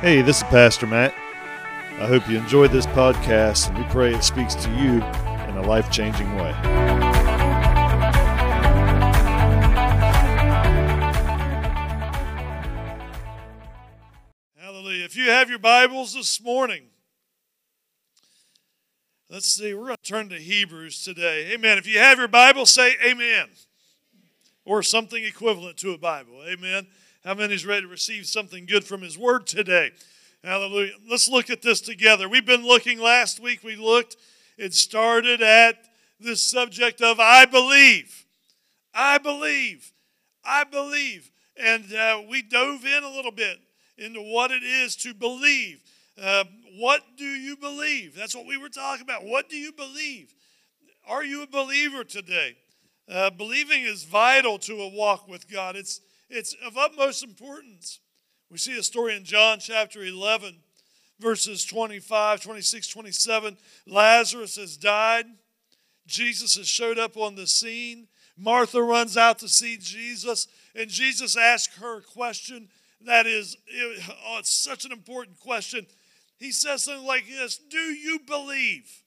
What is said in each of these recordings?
Hey, this is Pastor Matt. I hope you enjoyed this podcast and we pray it speaks to you in a life changing way. Hallelujah. If you have your Bibles this morning, let's see, we're going to turn to Hebrews today. Amen. If you have your Bible, say amen. Or something equivalent to a Bible. Amen. How many is ready to receive something good from His Word today? Hallelujah. Let's look at this together. We've been looking last week, we looked, it started at this subject of I believe. I believe. I believe. And uh, we dove in a little bit into what it is to believe. Uh, what do you believe? That's what we were talking about. What do you believe? Are you a believer today? Uh, believing is vital to a walk with God. It's it's of utmost importance. We see a story in John chapter 11, verses 25, 26, 27. Lazarus has died. Jesus has showed up on the scene. Martha runs out to see Jesus, and Jesus asks her a question that is, oh, it's such an important question. He says something like this Do you believe?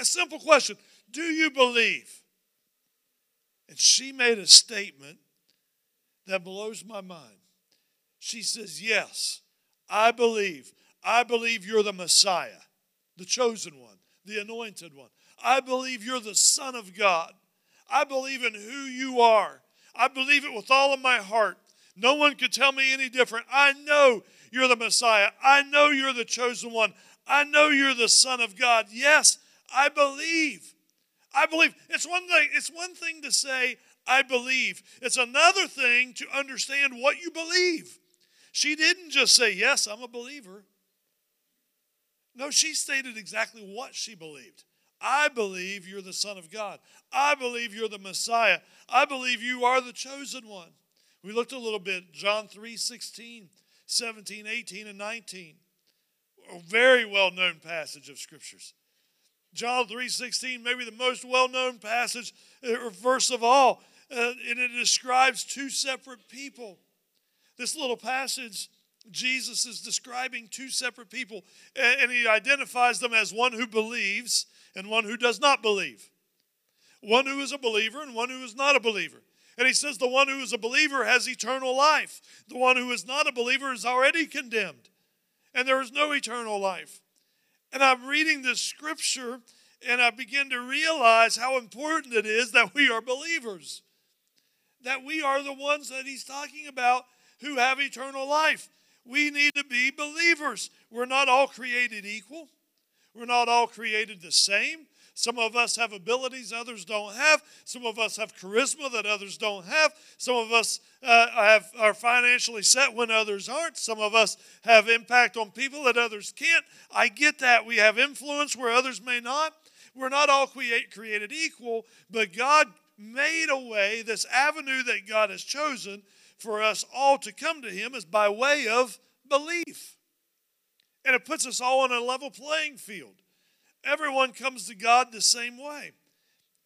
A simple question Do you believe? And she made a statement that blows my mind. She says, Yes, I believe. I believe you're the Messiah, the chosen one, the anointed one. I believe you're the Son of God. I believe in who you are. I believe it with all of my heart. No one could tell me any different. I know you're the Messiah. I know you're the chosen one. I know you're the Son of God. Yes, I believe. I believe. It's one thing, it's one thing to say, I believe. It's another thing to understand what you believe. She didn't just say, Yes, I'm a believer. No, she stated exactly what she believed. I believe you're the Son of God. I believe you're the Messiah. I believe you are the chosen one. We looked a little bit, John 3 16, 17, 18, and 19. A very well known passage of scriptures. John 3 16, maybe the most well known passage or uh, verse of all uh, and it describes two separate people. This little passage, Jesus is describing two separate people, and, and he identifies them as one who believes and one who does not believe. One who is a believer and one who is not a believer. And he says the one who is a believer has eternal life. The one who is not a believer is already condemned. And there is no eternal life. And I'm reading this scripture and I begin to realize how important it is that we are believers that we are the ones that he's talking about who have eternal life. We need to be believers. We're not all created equal, we're not all created the same. Some of us have abilities others don't have. Some of us have charisma that others don't have. Some of us uh, have, are financially set when others aren't. Some of us have impact on people that others can't. I get that. We have influence where others may not. We're not all create, created equal, but God made a way, this avenue that God has chosen for us all to come to Him is by way of belief. And it puts us all on a level playing field. Everyone comes to God the same way.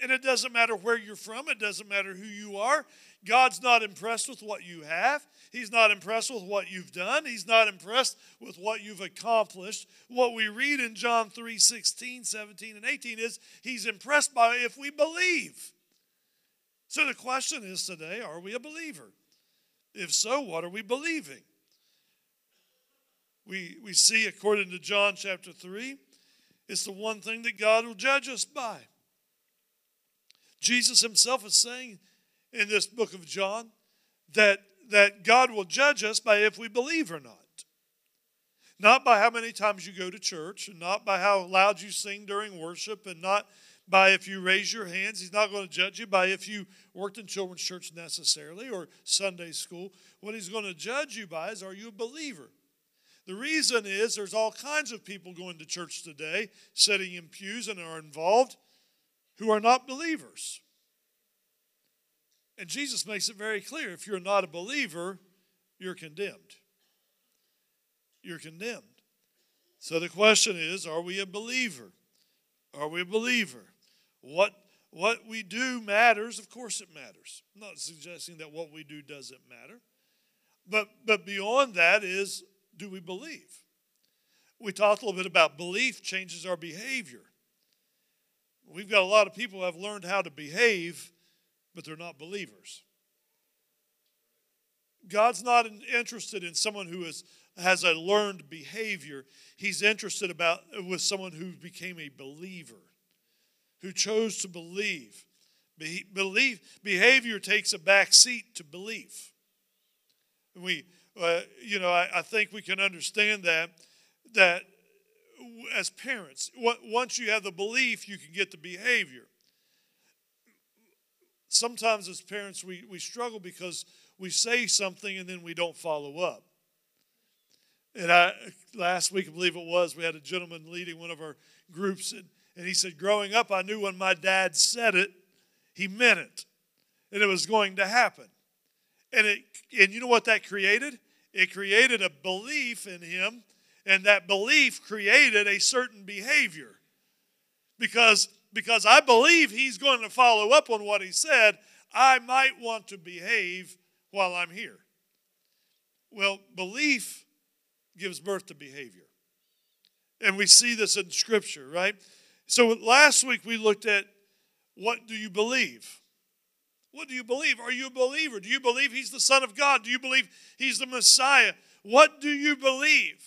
And it doesn't matter where you're from, it doesn't matter who you are. God's not impressed with what you have. He's not impressed with what you've done. He's not impressed with what you've accomplished. What we read in John 3 16, 17, and 18 is He's impressed by if we believe. So the question is today are we a believer? If so, what are we believing? We, we see, according to John chapter 3, it's the one thing that God will judge us by. Jesus himself is saying in this book of John that, that God will judge us by if we believe or not. Not by how many times you go to church, and not by how loud you sing during worship, and not by if you raise your hands. He's not going to judge you by if you worked in children's church necessarily or Sunday school. What he's going to judge you by is are you a believer? The reason is there's all kinds of people going to church today, sitting in pews and are involved, who are not believers. And Jesus makes it very clear if you're not a believer, you're condemned. You're condemned. So the question is are we a believer? Are we a believer? What, what we do matters. Of course, it matters. I'm not suggesting that what we do doesn't matter. But, but beyond that is do we believe? We talked a little bit about belief changes our behavior. We've got a lot of people who have learned how to behave, but they're not believers. God's not interested in someone who is, has a learned behavior. He's interested about with someone who became a believer, who chose to believe. Be, behavior takes a back seat to belief. We, uh, you know, I, I think we can understand that that as parents, once you have the belief, you can get the behavior. Sometimes as parents, we, we struggle because we say something and then we don't follow up. And I, last week, I believe it was, we had a gentleman leading one of our groups, and, and he said, Growing up, I knew when my dad said it, he meant it, and it was going to happen. And, it, and you know what that created? It created a belief in him, and that belief created a certain behavior. Because, because I believe he's going to follow up on what he said, I might want to behave while I'm here. Well, belief gives birth to behavior. And we see this in Scripture, right? So last week we looked at what do you believe? What do you believe? Are you a believer? Do you believe He's the Son of God? Do you believe He's the Messiah? What do you believe?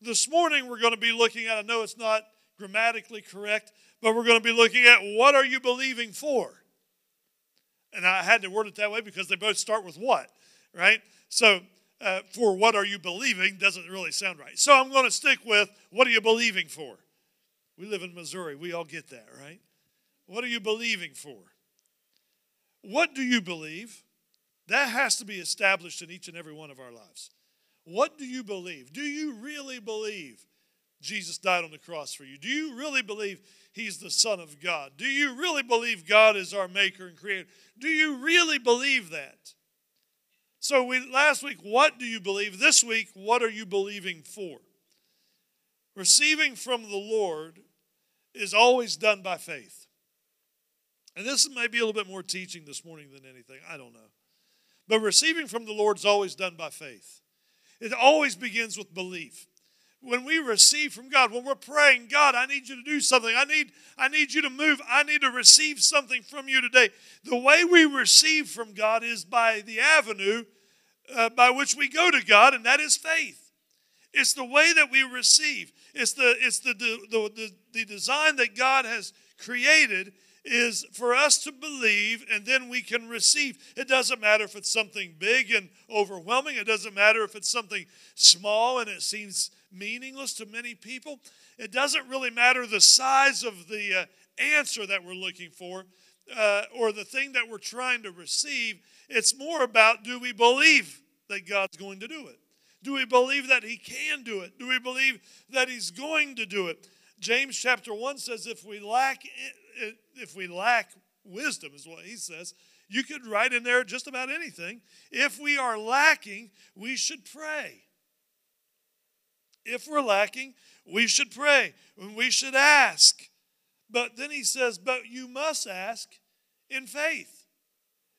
This morning we're going to be looking at, I know it's not grammatically correct, but we're going to be looking at what are you believing for? And I had to word it that way because they both start with what, right? So, uh, for what are you believing doesn't really sound right. So, I'm going to stick with what are you believing for? We live in Missouri. We all get that, right? What are you believing for? What do you believe? That has to be established in each and every one of our lives. What do you believe? Do you really believe Jesus died on the cross for you? Do you really believe He's the Son of God? Do you really believe God is our Maker and Creator? Do you really believe that? So we last week, what do you believe? This week, what are you believing for? Receiving from the Lord is always done by faith. And this may be a little bit more teaching this morning than anything. I don't know. But receiving from the Lord is always done by faith. It always begins with belief when we receive from God, when we're praying, God, I need you to do something. I need, I need you to move. I need to receive something from you today. The way we receive from God is by the avenue uh, by which we go to God, and that is faith. It's the way that we receive. It's the it's the the, the, the design that God has created is for us to believe and then we can receive. It doesn't matter if it's something big and overwhelming. It doesn't matter if it's something small and it seems meaningless to many people. It doesn't really matter the size of the uh, answer that we're looking for uh, or the thing that we're trying to receive. It's more about do we believe that God's going to do it? Do we believe that He can do it? Do we believe that He's going to do it? James chapter 1 says if we lack if we lack wisdom is what he says, you could write in there just about anything. If we are lacking, we should pray. If we're lacking, we should pray. We should ask. But then he says, but you must ask in faith.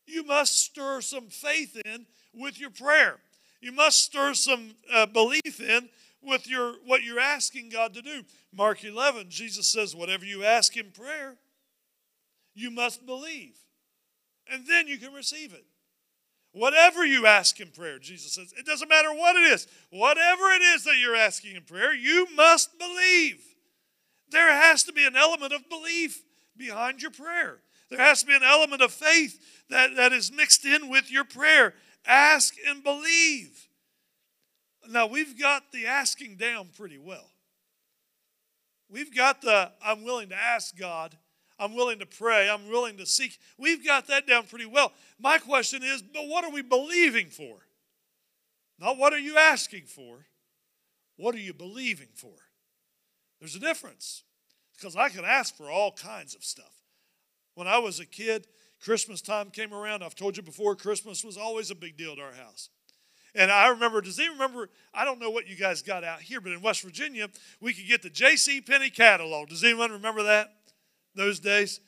You must stir some faith in with your prayer. You must stir some uh, belief in with your what you're asking God to do. Mark 11, Jesus says, whatever you ask in prayer, you must believe. And then you can receive it. Whatever you ask in prayer, Jesus says, it doesn't matter what it is. Whatever it is that you're asking in prayer, you must believe. There has to be an element of belief behind your prayer. There has to be an element of faith that, that is mixed in with your prayer. Ask and believe. Now, we've got the asking down pretty well. We've got the I'm willing to ask God I'm willing to pray. I'm willing to seek. We've got that down pretty well. My question is, but what are we believing for? Not what are you asking for? What are you believing for? There's a difference because I can ask for all kinds of stuff. When I was a kid, Christmas time came around. I've told you before, Christmas was always a big deal at our house. And I remember, does anyone remember? I don't know what you guys got out here, but in West Virginia, we could get the J.C. Penney catalog. Does anyone remember that? those days.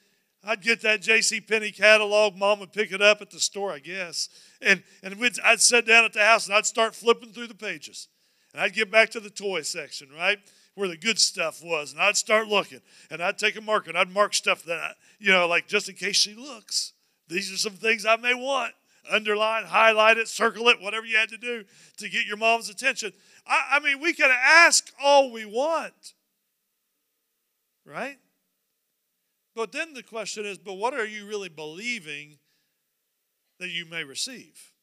I'd get that J.C. Penney catalog. Mom would pick it up at the store, I guess. And, and I'd sit down at the house and I'd start flipping through the pages. And I'd get back to the toy section, right? Where the good stuff was. And I'd start looking. And I'd take a marker and I'd mark stuff that, I, you know, like just in case she looks. These are some things I may want. Underline, highlight it, circle it, whatever you had to do to get your mom's attention. I, I mean, we can ask all we want, right? But then the question is, but what are you really believing that you may receive?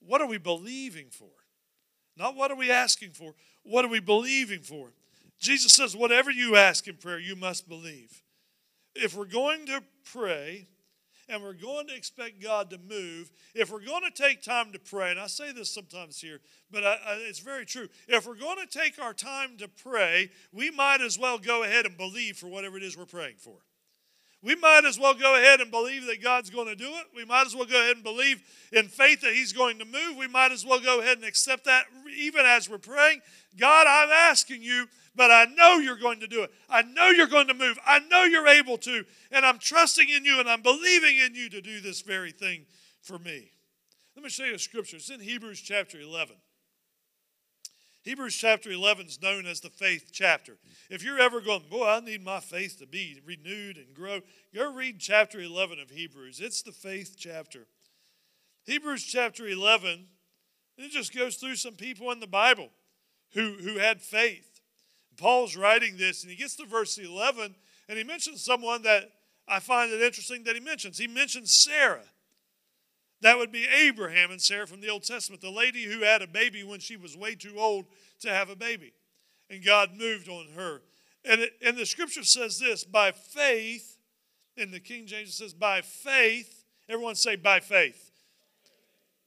What are we believing for? Not what are we asking for, what are we believing for? Jesus says, whatever you ask in prayer, you must believe. If we're going to pray, and we're going to expect God to move, if we're going to take time to pray, and I say this sometimes here, but I, I, it's very true. If we're going to take our time to pray, we might as well go ahead and believe for whatever it is we're praying for. We might as well go ahead and believe that God's going to do it. We might as well go ahead and believe in faith that He's going to move. We might as well go ahead and accept that even as we're praying. God, I'm asking you, but I know you're going to do it. I know you're going to move. I know you're able to. And I'm trusting in you and I'm believing in you to do this very thing for me. Let me show you a scripture. It's in Hebrews chapter 11. Hebrews chapter 11 is known as the faith chapter. If you're ever going, boy, I need my faith to be renewed and grow, go read chapter 11 of Hebrews. It's the faith chapter. Hebrews chapter 11, it just goes through some people in the Bible who, who had faith. Paul's writing this, and he gets to verse 11, and he mentions someone that I find it interesting that he mentions. He mentions Sarah. That would be Abraham and Sarah from the Old Testament, the lady who had a baby when she was way too old to have a baby. And God moved on her. And, it, and the scripture says this by faith, in the King James it says, by faith, everyone say by faith.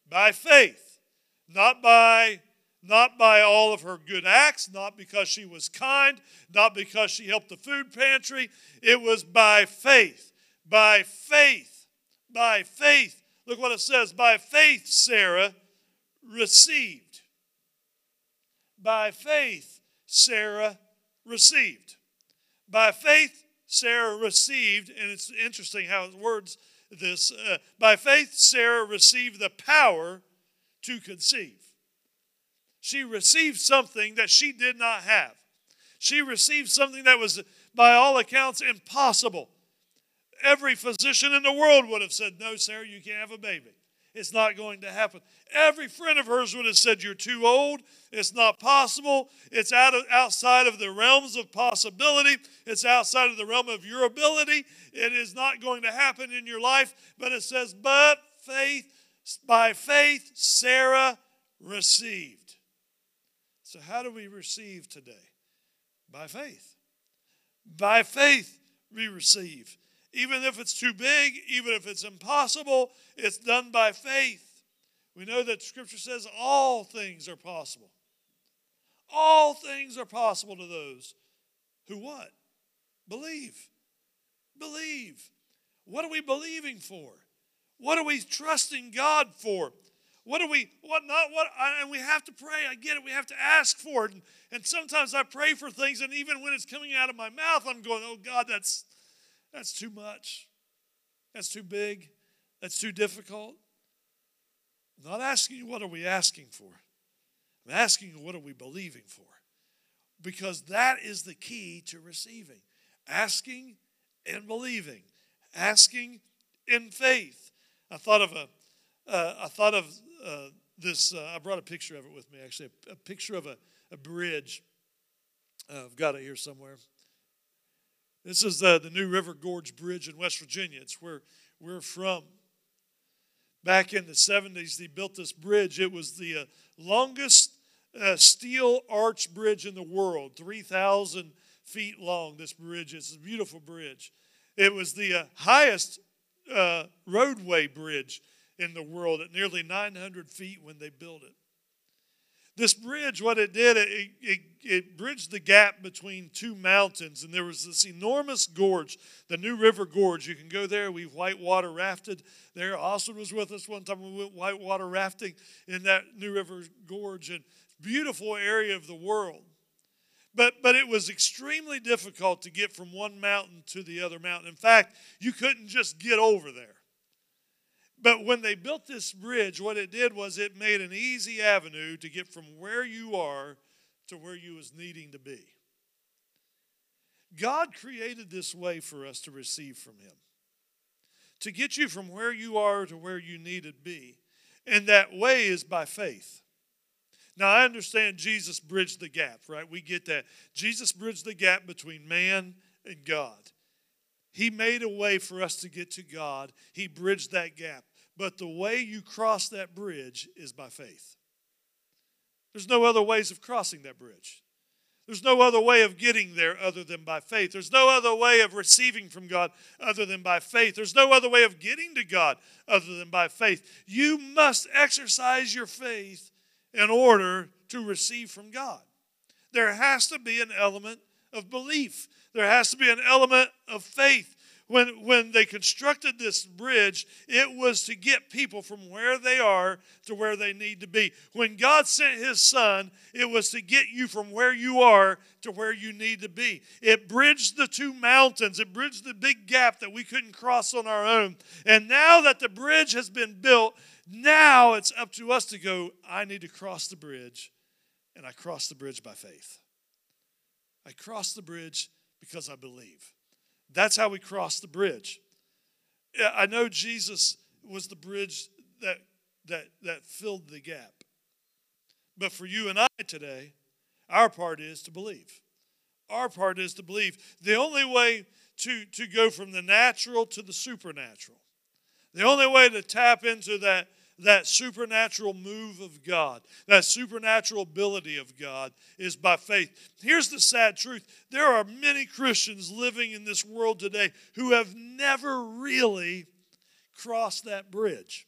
By faith, not by not by all of her good acts, not because she was kind, not because she helped the food pantry. It was by faith. By faith. By faith Look what it says by faith, Sarah received. By faith, Sarah received. By faith, Sarah received, and it's interesting how it words this. Uh, by faith, Sarah received the power to conceive. She received something that she did not have. She received something that was, by all accounts, impossible every physician in the world would have said, No, Sarah, you can't have a baby. It's not going to happen. Every friend of hers would have said, You're too old. It's not possible. It's out of, outside of the realms of possibility. It's outside of the realm of your ability. It is not going to happen in your life. But it says, But faith, by faith, Sarah received. So, how do we receive today? By faith. By faith, we receive. Even if it's too big, even if it's impossible, it's done by faith. We know that Scripture says all things are possible. All things are possible to those who what? Believe. Believe. What are we believing for? What are we trusting God for? What are we, what not, what, and we have to pray. I get it. We have to ask for it. And, and sometimes I pray for things, and even when it's coming out of my mouth, I'm going, oh God, that's, that's too much. That's too big. That's too difficult. I'm not asking you what are we asking for. I'm asking you what are we believing for. Because that is the key to receiving. Asking and believing. Asking in faith. I thought of a, uh, I thought of uh, this. Uh, I brought a picture of it with me. Actually, a, a picture of a, a bridge. Uh, I've got it here somewhere. This is the, the New River Gorge Bridge in West Virginia. It's where we're from. Back in the 70s, they built this bridge. It was the uh, longest uh, steel arch bridge in the world, 3,000 feet long. This bridge is a beautiful bridge. It was the uh, highest uh, roadway bridge in the world at nearly 900 feet when they built it. This bridge, what it did, it, it, it, bridged the gap between two mountains, and there was this enormous gorge, the New River Gorge. You can go there. We whitewater rafted there. Austin was with us one time. We went whitewater rafting in that New River Gorge, and beautiful area of the world. But, but it was extremely difficult to get from one mountain to the other mountain. In fact, you couldn't just get over there But when they built this bridge, what it did was it made an easy avenue to get from where you are to where you was needing to be. God created this way for us to receive from Him, to get you from where you are to where you need to be. And that way is by faith. Now, I understand Jesus bridged the gap, right? We get that. Jesus bridged the gap between man and God. He made a way for us to get to God, He bridged that gap. But the way you cross that bridge is by faith. There's no other ways of crossing that bridge. There's no other way of getting there other than by faith. There's no other way of receiving from God other than by faith. There's no other way of getting to God other than by faith. You must exercise your faith in order to receive from God. There has to be an element of belief, there has to be an element of faith when, when they constructed this bridge, it was to get people from where they are to where they need to be. When God sent his son, it was to get you from where you are to where you need to be. It bridged the two mountains, it bridged the big gap that we couldn't cross on our own. And now that the bridge has been built, now it's up to us to go, I need to cross the bridge, and I cross the bridge by faith. I cross the bridge because I believe. That's how we cross the bridge. I know Jesus was the bridge that, that, that filled the gap. But for you and I today, our part is to believe. Our part is to believe. The only way to, to go from the natural to the supernatural, the only way to tap into that that supernatural move of God, that supernatural ability of God is by faith. Here's the sad truth there are many Christians living in this world today who have never really crossed that bridge.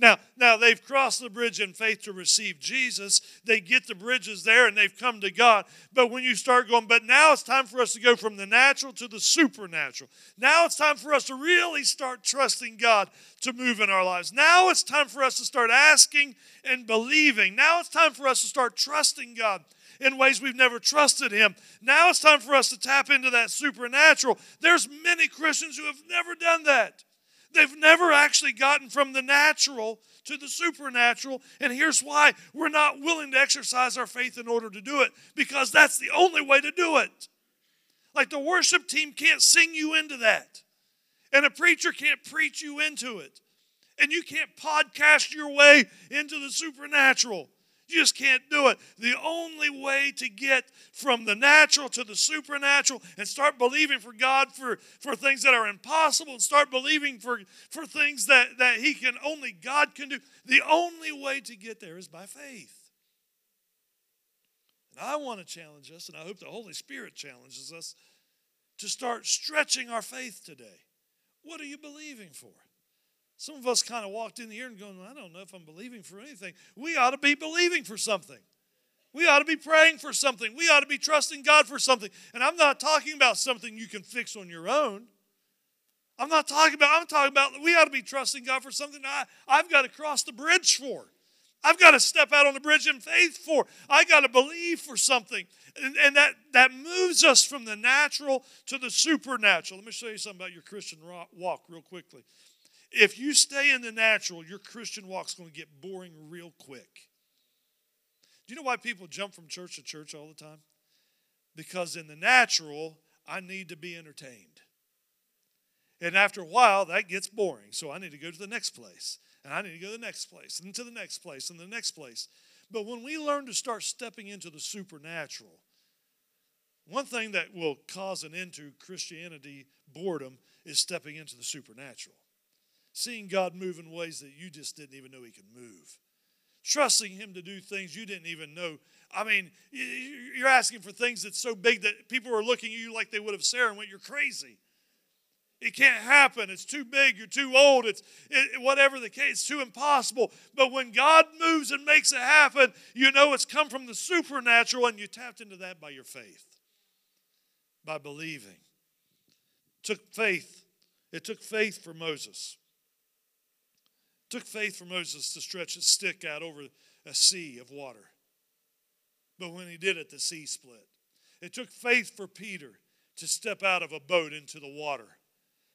Now, now they've crossed the bridge in faith to receive Jesus. They get the bridges there and they've come to God. But when you start going, but now it's time for us to go from the natural to the supernatural. Now it's time for us to really start trusting God to move in our lives. Now it's time for us to start asking and believing. Now it's time for us to start trusting God in ways we've never trusted him. Now it's time for us to tap into that supernatural. There's many Christians who have never done that. They've never actually gotten from the natural to the supernatural. And here's why we're not willing to exercise our faith in order to do it because that's the only way to do it. Like the worship team can't sing you into that, and a preacher can't preach you into it, and you can't podcast your way into the supernatural. You just can't do it. The only way to get from the natural to the supernatural and start believing for God for, for things that are impossible and start believing for, for things that, that He can only God can do, the only way to get there is by faith. And I want to challenge us, and I hope the Holy Spirit challenges us to start stretching our faith today. What are you believing for? Some of us kind of walked in here and going, I don't know if I'm believing for anything. We ought to be believing for something. We ought to be praying for something. We ought to be trusting God for something. And I'm not talking about something you can fix on your own. I'm not talking about, I'm talking about we ought to be trusting God for something I, I've got to cross the bridge for. I've got to step out on the bridge in faith for. I got to believe for something. And, and, that, that moves us from the natural to the supernatural. Let me show you something about your Christian walk real quickly. If you stay in the natural, your Christian walk's going to get boring real quick. Do you know why people jump from church to church all the time? Because in the natural, I need to be entertained. And after a while, that gets boring. So I need to go to the next place. And I need to go to the next place, and to the next place, and the next place. But when we learn to start stepping into the supernatural, one thing that will cause an end to Christianity boredom is stepping into the supernatural seeing God move in ways that you just didn't even know He could move, trusting Him to do things you didn't even know. I mean, you're asking for things that's so big that people are looking at you like they would have Sarah and went, You're crazy. It can't happen. It's too big. You're too old. It's it, whatever the case. It's too impossible. But when God moves and makes it happen, you know it's come from the supernatural, and you tapped into that by your faith, by believing. It took faith. It took faith for Moses took faith for Moses to stretch his stick out over a sea of water. But when he did it, the sea split. It took faith for Peter to step out of a boat into the water.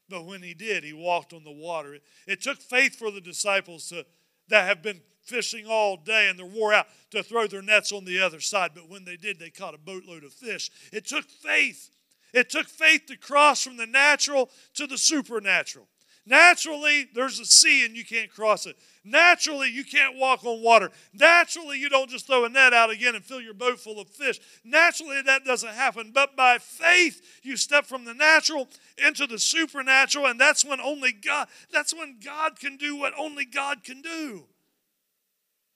But when he did, he walked on the water. It, took faith for the disciples to, that have been fishing all day and they're wore out to throw their nets on the other side. But when they did, they caught a boatload of fish. It took faith. It took faith to cross from the natural to the supernatural. Naturally, there's a sea and you can't cross it. Naturally, you can't walk on water. Naturally, you don't just throw a net out again and fill your boat full of fish. Naturally, that doesn't happen. But by faith, you step from the natural into the supernatural, and that's when only God, that's when God can do what only God can do.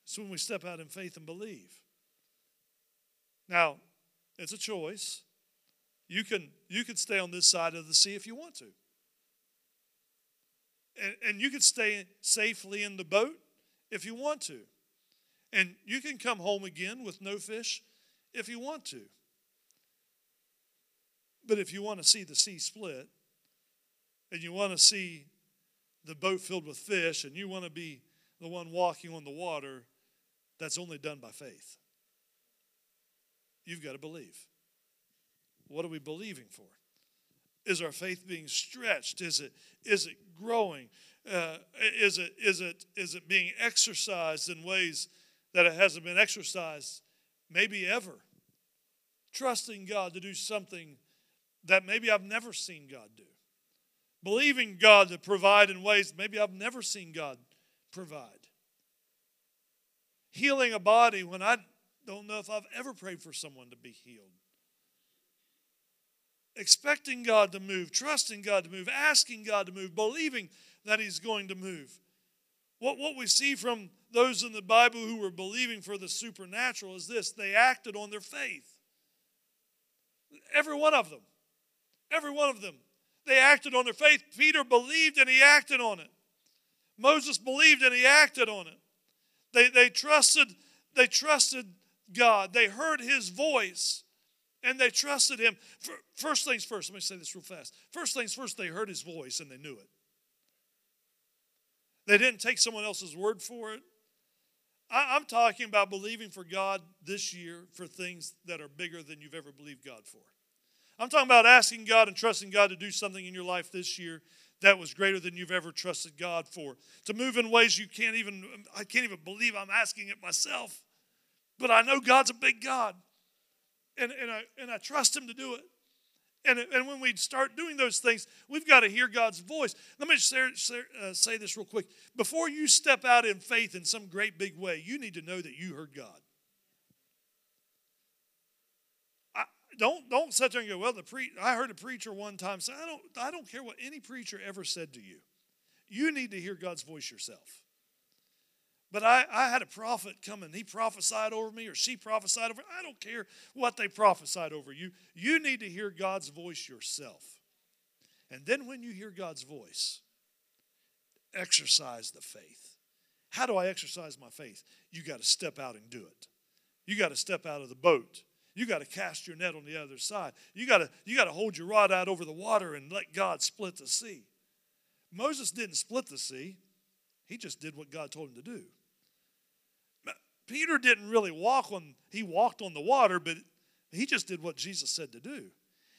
It's when we step out in faith and believe. Now, it's a choice. You can, you can stay on this side of the sea if you want to and, and you can stay safely in the boat if you want to. And you can come home again with no fish if you want to. But if you want to see the sea split, and you want to see the boat filled with fish, and you want to be the one walking on the water, that's only done by faith. You've got to believe. What are we believing for? Is our faith being stretched? Is it, is it growing? Uh, is, it, is, it, is it being exercised in ways that it hasn't been exercised maybe ever? Trusting God to do something that maybe I've never seen God do. Believing God to provide in ways maybe I've never seen God provide. Healing a body when I don't know if I've ever prayed for someone to be healed expecting God to move, trusting God to move, asking God to move, believing that He's going to move. What, what we see from those in the Bible who were believing for the supernatural is this they acted on their faith. Every one of them. Every one of them. They acted on their faith. Peter believed and he acted on it. Moses believed and he acted on it. They, they trusted, they trusted God. They heard his voice and they trusted him. First things first, let me say this real fast. First things first, they heard his voice and they knew it. They didn't take someone else's word for it. I'm talking about believing for God this year for things that are bigger than you've ever believed God for. I'm talking about asking God and trusting God to do something in your life this year that was greater than you've ever trusted God for. To move in ways you can't even, I can't even believe I'm asking it myself. But I know God's a big God and, and, I, and I trust Him to do it. And, and when we start doing those things, we've got to hear God's voice. Let me uh, say this real quick. Before you step out in faith in some great big way, you need to know that you heard God. I, don't don't sit there and go, well, the pre- I heard a preacher one time say, I don't, I don't care what any preacher ever said to you. You need to hear God's voice yourself. But I, I had a prophet come and he prophesied over me or she prophesied over. I don't care what they prophesied over you. You need to hear God's voice yourself. And then when you hear God's voice, exercise the faith. How do I exercise my faith? You got to step out and do it. You got to step out of the boat. You got to cast your net on the other side. You got to you got to hold your rod out over the water and let God split the sea. Moses didn't split the sea. He just did what God told him to do. Peter didn't really walk on, he walked on the water, but he just did what Jesus said to do.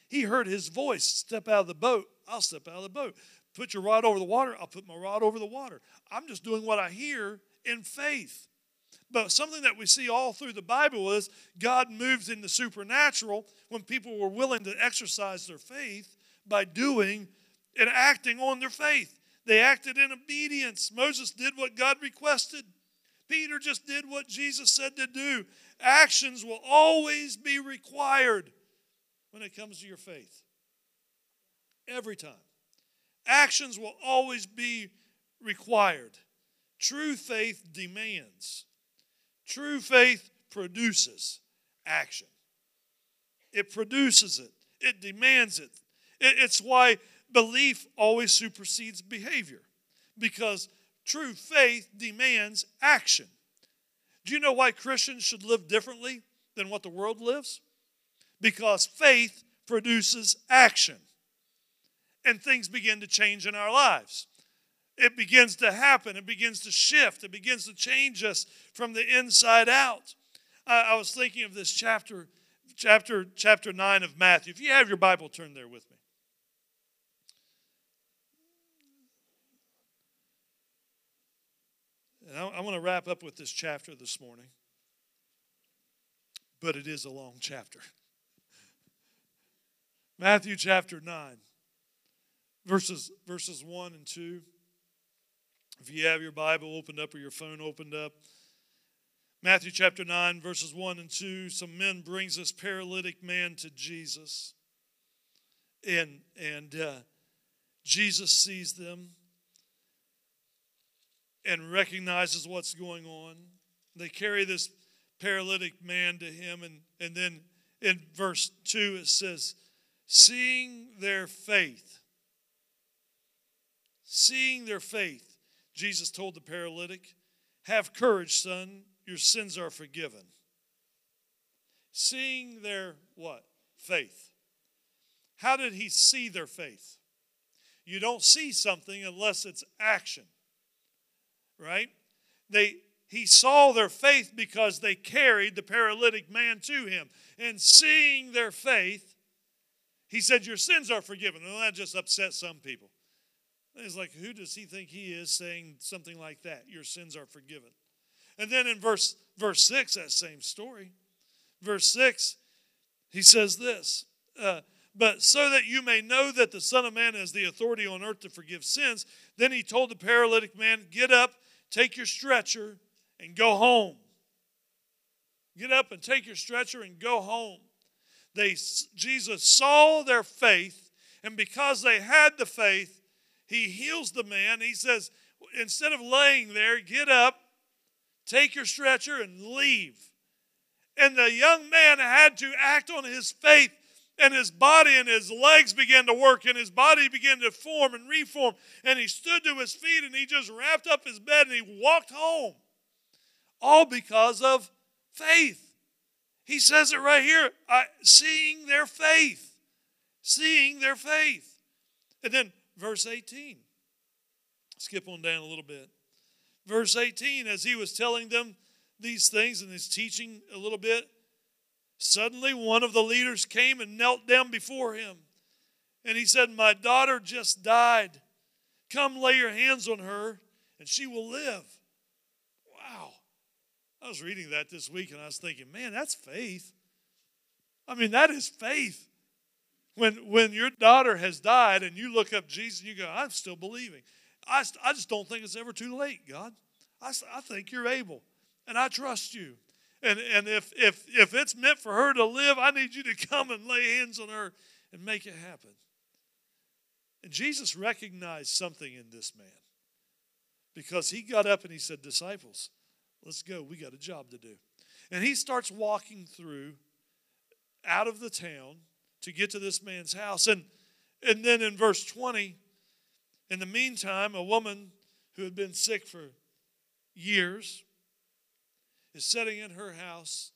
He heard his voice step out of the boat, I'll step out of the boat. Put your rod over the water, I'll put my rod over the water. I'm just doing what I hear in faith. But something that we see all through the Bible is God moves in the supernatural when people were willing to exercise their faith by doing and acting on their faith. They acted in obedience. Moses did what God requested. Peter just did what Jesus said to do. Actions will always be required when it comes to your faith. Every time. Actions will always be required. True faith demands. True faith produces action. It produces it, it demands it. It's why belief always supersedes behavior because True faith demands action. Do you know why Christians should live differently than what the world lives? Because faith produces action. And things begin to change in our lives. It begins to happen, it begins to shift, it begins to change us from the inside out. I, I was thinking of this chapter, chapter, chapter 9 of Matthew. If you have your Bible, turn there with me. And I, I want to wrap up with this chapter this morning, but it is a long chapter. Matthew chapter 9, verses, verses 1 and 2. If you have your Bible opened up or your phone opened up, Matthew chapter 9, verses 1 and 2, some men brings this paralytic man to Jesus. And, and uh, Jesus sees them and recognizes what's going on. They carry this paralytic man to him, and, and then in verse 2 it says, Seeing their faith, seeing their faith, Jesus told the paralytic, Have courage, son, your sins are forgiven. Seeing their what? Faith. How did he see their faith? You don't see something unless it's action. Right? They he saw their faith because they carried the paralytic man to him. And seeing their faith, he said, Your sins are forgiven. Well, that just upset some people. It's like, who does he think he is saying something like that? Your sins are forgiven. And then in verse, verse 6, that same story, verse 6, he says this uh, But so that you may know that the Son of Man has the authority on earth to forgive sins, then he told the paralytic man, Get up, take your stretcher, and go home. Get up and take your stretcher and go home. They, Jesus saw their faith, and because they had the faith, he heals the man. He says, instead of laying there, get up, take your stretcher, and leave. And the young man had to act on his faith, and his body and his legs began to work, and his body began to form and reform. And he stood to his feet, and he just wrapped up his bed, and he walked home. All because of faith. He says it right here seeing their faith. Seeing their faith. And then verse 18. Skip on down a little bit. Verse 18, as he was telling them these things and his teaching a little bit, suddenly one of the leaders came and knelt down before him. And he said, My daughter just died. Come lay your hands on her, and she will live. Wow. I was reading that this week, and I was thinking, man, that's faith. I mean, that is faith. When, when your daughter has died and you look up Jesus and you go, I'm still believing. I, I just don't think it's ever too late, God. I, I think you're able, and I trust you. And, and if, if, if it's meant for her to live, I need you to come and lay hands on her and make it happen. And Jesus recognized something in this man because he got up and he said, Disciples, let's go. We got a job to do. And he starts walking through out of the town to get to this man's house. And, and then in verse 20, in the meantime, a woman who had been sick for years is sitting in her house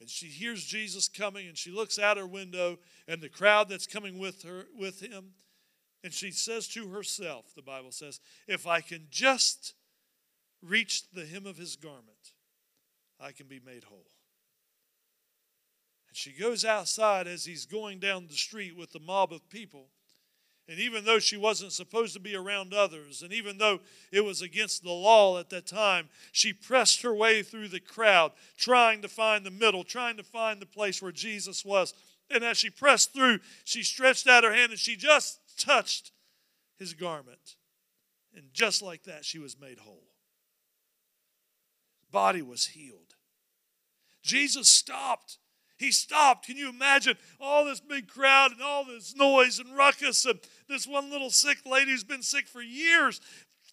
and she hears Jesus coming and she looks out her window and the crowd that's coming with her with him and she says to herself the Bible says if I can just reach the hem of his garment I can be made whole and she goes outside as he's going down the street with the mob of people. And even though she wasn't supposed to be around others, and even though it was against the law at that time, she pressed her way through the crowd, trying to find the middle, trying to find the place where Jesus was. And as she pressed through, she stretched out her hand and she just touched his garment. And just like that, she was made whole. Body was healed. Jesus stopped he stopped. Can you imagine all this big crowd and all this noise and ruckus? And this one little sick lady who's been sick for years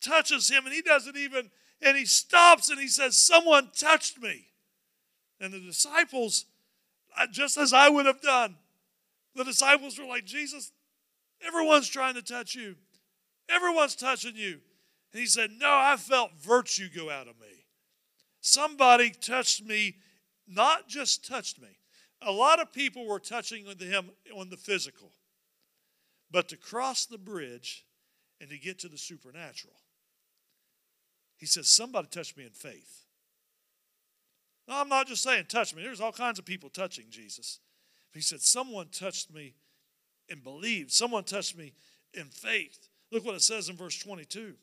touches him and he doesn't even, and he stops and he says, Someone touched me. And the disciples, uh, just as I would have done, the disciples were like, Jesus, everyone's trying to touch you. Everyone's touching you. And he said, No, I felt virtue go out of me. Somebody touched me, not just touched me, a lot of people were touching with him on the physical. But to cross the bridge and to get to the supernatural, he says, Somebody touched me in faith. No, I'm not just saying touch me. There's all kinds of people touching Jesus. He said, Someone touched me and believed. Someone touched me in faith. Look what it says in verse 22.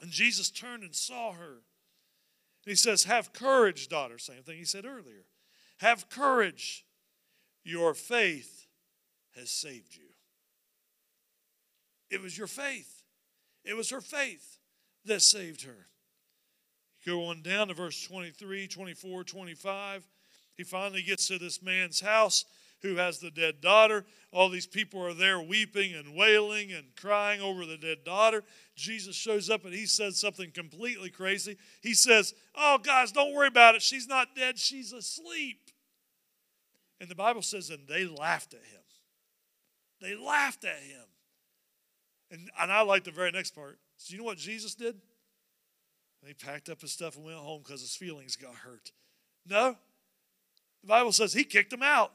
And Jesus turned and saw her. And he says, Have courage, daughter. Same thing he said earlier. Have courage. Your faith has saved you. It was your faith. It was her faith that saved her. Go on down to verse 23, 24, 25. He finally gets to this man's house who has the dead daughter. All these people are there weeping and wailing and crying over the dead daughter. Jesus shows up and he says something completely crazy. He says, Oh, guys, don't worry about it. She's not dead, she's asleep. And the Bible says, and they laughed at him. They laughed at him. And, and I like the very next part. So you know what Jesus did? And he packed up his stuff and went home because his feelings got hurt. No. The Bible says he kicked them out.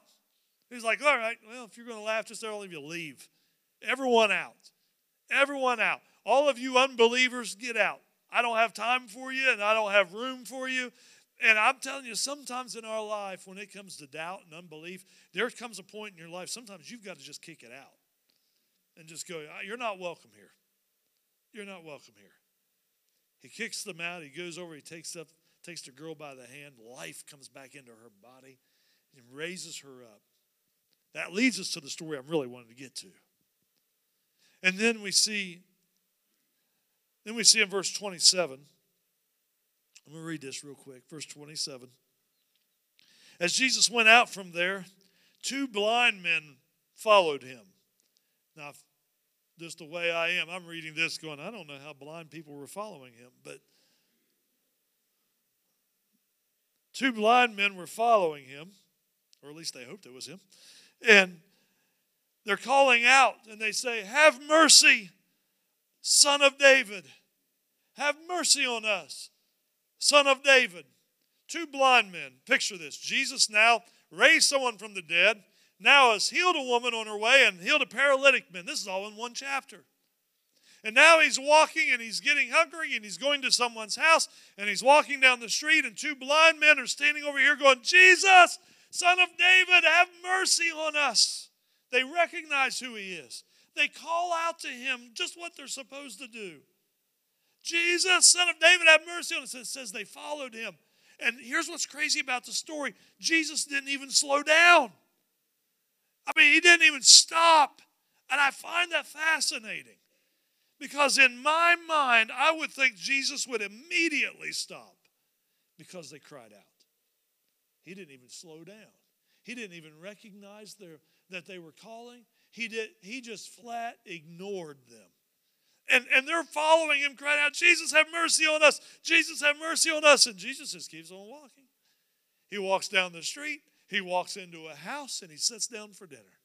He's like, all right, well, if you're going to laugh, just all of you leave. Everyone out. Everyone out. All of you unbelievers, get out. I don't have time for you and I don't have room for you. And I'm telling you, sometimes in our life, when it comes to doubt and unbelief, there comes a point in your life, sometimes you've got to just kick it out and just go, ah, You're not welcome here. You're not welcome here. He kicks them out. He goes over, he takes up, takes the girl by the hand. Life comes back into her body and raises her up. That leads us to the story I'm really wanting to get to. And then we see, then we see in verse 27. I'm going to read this real quick. Verse 27. As Jesus went out from there, two blind men followed him. Now, just the way I am, I'm reading this going, I don't know how blind people were following him, but two blind men were following him, or at least they hoped it was him. And they're calling out and they say, Have mercy, son of David. Have mercy on us, son of David. Two blind men. Picture this Jesus now raised someone from the dead, now has healed a woman on her way and healed a paralytic man. This is all in one chapter. And now he's walking and he's getting hungry and he's going to someone's house and he's walking down the street and two blind men are standing over here going, Jesus, Son of David, have mercy on us. They recognize who he is. They call out to him just what they're supposed to do. Jesus, Son of David, have mercy on us. It says they followed him. And here's what's crazy about the story Jesus didn't even slow down. I mean, he didn't even stop. And I find that fascinating because in my mind, I would think Jesus would immediately stop because they cried out. He didn't even slow down. He didn't even recognize their, that they were calling. He, did, he just flat ignored them. And, and they're following him, crying out, Jesus, have mercy on us. Jesus, have mercy on us. And Jesus just keeps on walking. He walks down the street, he walks into a house, and he sits down for dinner.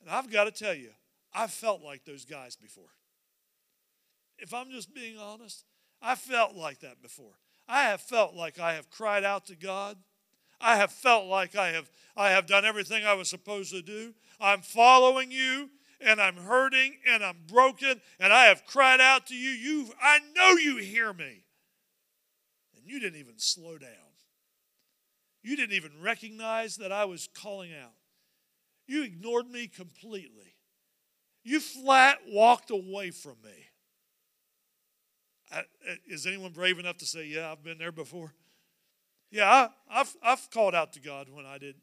And I've got to tell you, I've felt like those guys before. If I'm just being honest, I felt like that before. I have felt like I have cried out to God. I have felt like I have, I have done everything I was supposed to do. I'm following you and I'm hurting and I'm broken and I have cried out to you. You I know you hear me. And you didn't even slow down. You didn't even recognize that I was calling out. You ignored me completely. You flat walked away from me. I, uh, is anyone brave enough to say, "Yeah, I've been there before"? Yeah, I, have I've called out to God when I did,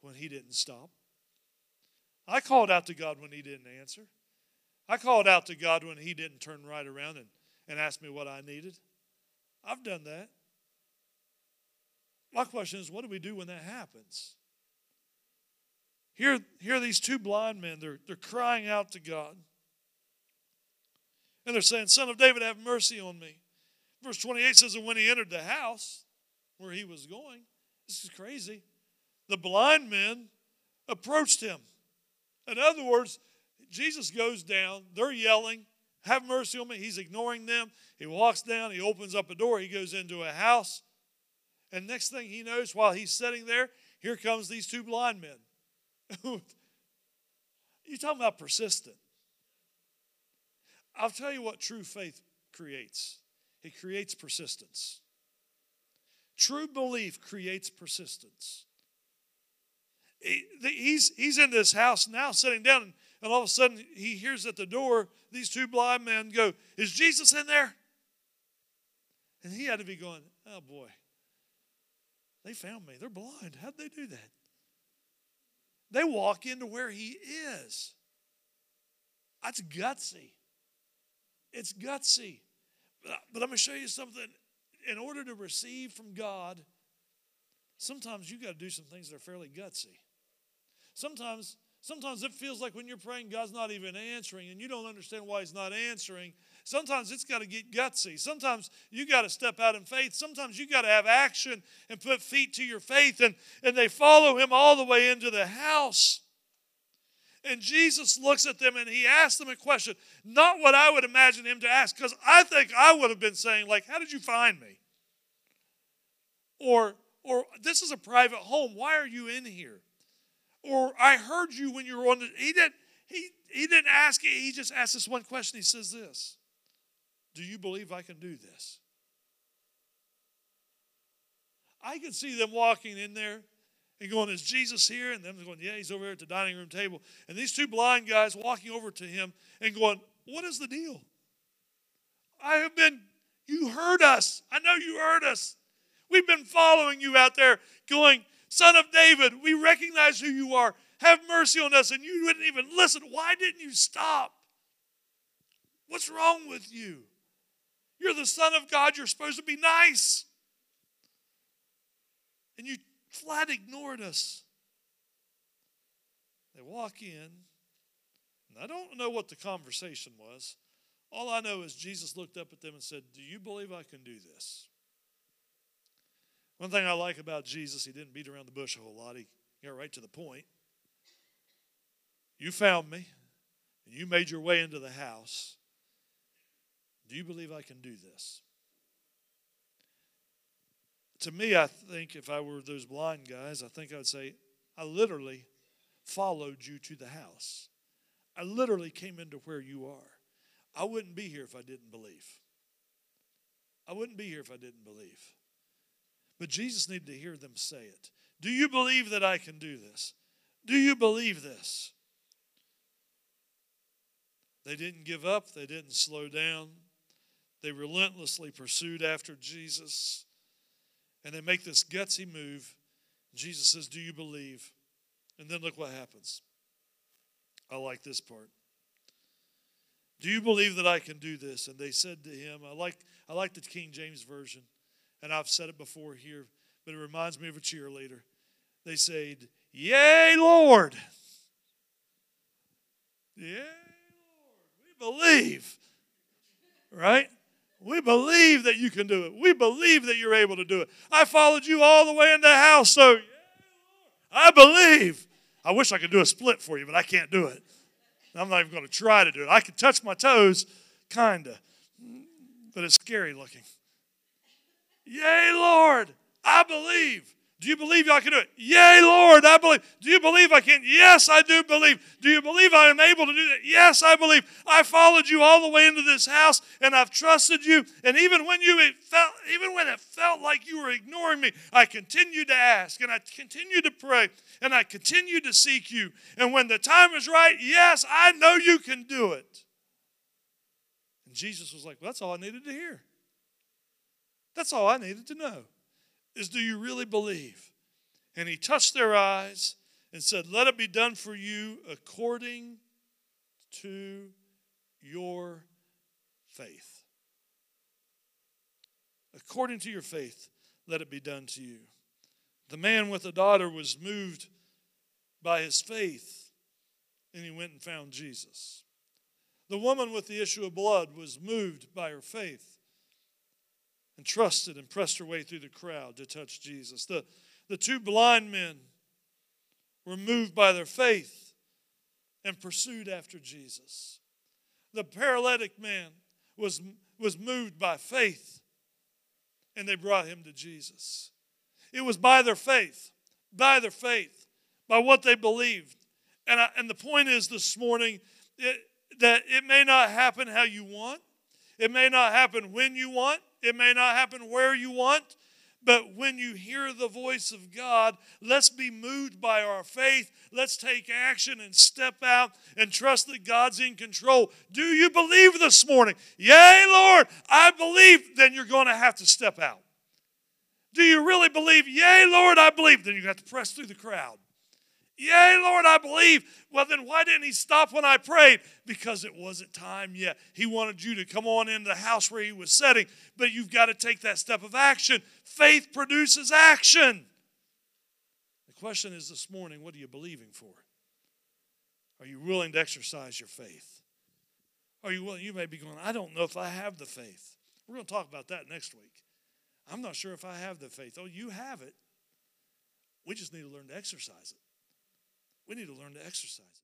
when He didn't stop. I called out to God when He didn't answer. I called out to God when He didn't turn right around and, and ask me what I needed. I've done that. My question is, what do we do when that happens? Here, here are these two blind men. They're, they're crying out to God. And they're saying, Son of David, have mercy on me. Verse 28 says, And when he entered the house where he was going, this is crazy, the blind men approached him. In other words, Jesus goes down, they're yelling, Have mercy on me. He's ignoring them. He walks down, he opens up a door, he goes into a house. And next thing he knows, while he's sitting there, here comes these two blind men. you talking about persistent. I'll tell you what true faith creates it creates persistence. True belief creates persistence. He's, he's in this house now sitting down, and all of a sudden he hears at the door these two blind men go, Is Jesus in there? And he had to be going, Oh boy, they found me. They're blind. How'd they do that? They walk into where he is. That's gutsy. It's gutsy. But, but I'm going to show you something. In order to receive from God, sometimes you got to do some things that are fairly gutsy. Sometimes, sometimes it feels like when you're praying, God's not even answering, and you don't understand why He's not answering. Sometimes it's got to get gutsy. Sometimes you got to step out in faith. Sometimes you got to have action and put feet to your faith, and, and they follow Him all the way into the house. And Jesus looks at them and he asks them a question, not what I would imagine him to ask, because I think I would have been saying, like, how did you find me? Or, or this is a private home. Why are you in here? Or I heard you when you were on the. He didn't, he, he didn't ask it. He just asked this one question. He says this Do you believe I can do this? I can see them walking in there and going, Is Jesus here? And them going, Yeah, he's over there at the dining room table. And these two blind guys walking over to him and going, What is the deal? I have been, you heard us. I know you heard us. We've been following you out there, going, Son of David, we recognize who you are. Have mercy on us. And you wouldn't even listen. Why didn't you stop? What's wrong with you? You're the Son of God. You're supposed to be nice. And you flat ignored us. They walk in, and I don't know what the conversation was. All I know is Jesus looked up at them and said, Do you believe I can do this? One thing I like about Jesus, he didn't beat around the bush a whole lot. He got right to the point. You found me, and you made your way into the house. Do you believe I can do this? to me, I think if I were those blind guys, I think I would say, I literally followed you to the house. I literally came into where you are. I wouldn't be here if I didn't believe. I wouldn't be here if I didn't believe. But Jesus needed to hear them say it. Do you believe that I can do this? Do you believe this? They didn't give up, they didn't slow down. They relentlessly pursued after Jesus and they make this gutsy move. Jesus says, Do you believe? And then look what happens. I like this part. Do you believe that I can do this? And they said to him, I like, I like the King James Version, and I've said it before here, but it reminds me of a cheerleader. They said, Yay, Lord. Yea, Lord. We believe. Right? We believe that you can do it. We believe that you're able to do it. I followed you all the way in the house, so I believe. I wish I could do a split for you, but I can't do it. I'm not even going to try to do it. I can touch my toes, kind of, but it's scary looking. Yay, Lord, I believe. Do you believe I can do it? Yay, Lord, I believe. Do you believe I can? Yes, I do believe. Do you believe I am able to do that? Yes, I believe. I followed you all the way into this house and I've trusted you. And even when you felt, even when it felt like you were ignoring me, I continued to ask and I continued to pray and I continued to seek you. And when the time is right, yes, I know you can do it. And Jesus was like, well, that's all I needed to hear. That's all I needed to know is do you really believe? And he touched their eyes and said, Let it be done for you according to your faith. According to your faith, let it be done to you. The man with the daughter was moved by his faith, and he went and found Jesus. The woman with the issue of blood was moved by her faith and trusted and pressed her way through the crowd to touch Jesus. The, the two blind men were moved by their faith and pursued after Jesus. The paralytic man was, was moved by faith and they brought him to Jesus. It was by their faith, by their faith, by what they believed. And, I, and the point is this morning it, that it may not happen how you want, it may not happen when you want, it may not happen where you want, But when you hear the voice of God, let's be moved by our faith. Let's take action and step out and trust that God's in control. Do you believe this morning? Yea, Lord, I believe. Then you're going to have to step out. Do you really believe? Yea, Lord, I believe. Then you have to press through the crowd. Yea, Lord, I believe. Well, then why didn't he stop when I prayed? Because it wasn't time yet. He wanted you to come on into the house where he was sitting, but you've got to take that step of action. Faith produces action. The question is this morning what are you believing for? Are you willing to exercise your faith? Are you willing? You may be going, I don't know if I have the faith. We're going to talk about that next week. I'm not sure if I have the faith. Oh, you have it. We just need to learn to exercise it. We need to learn to exercise it.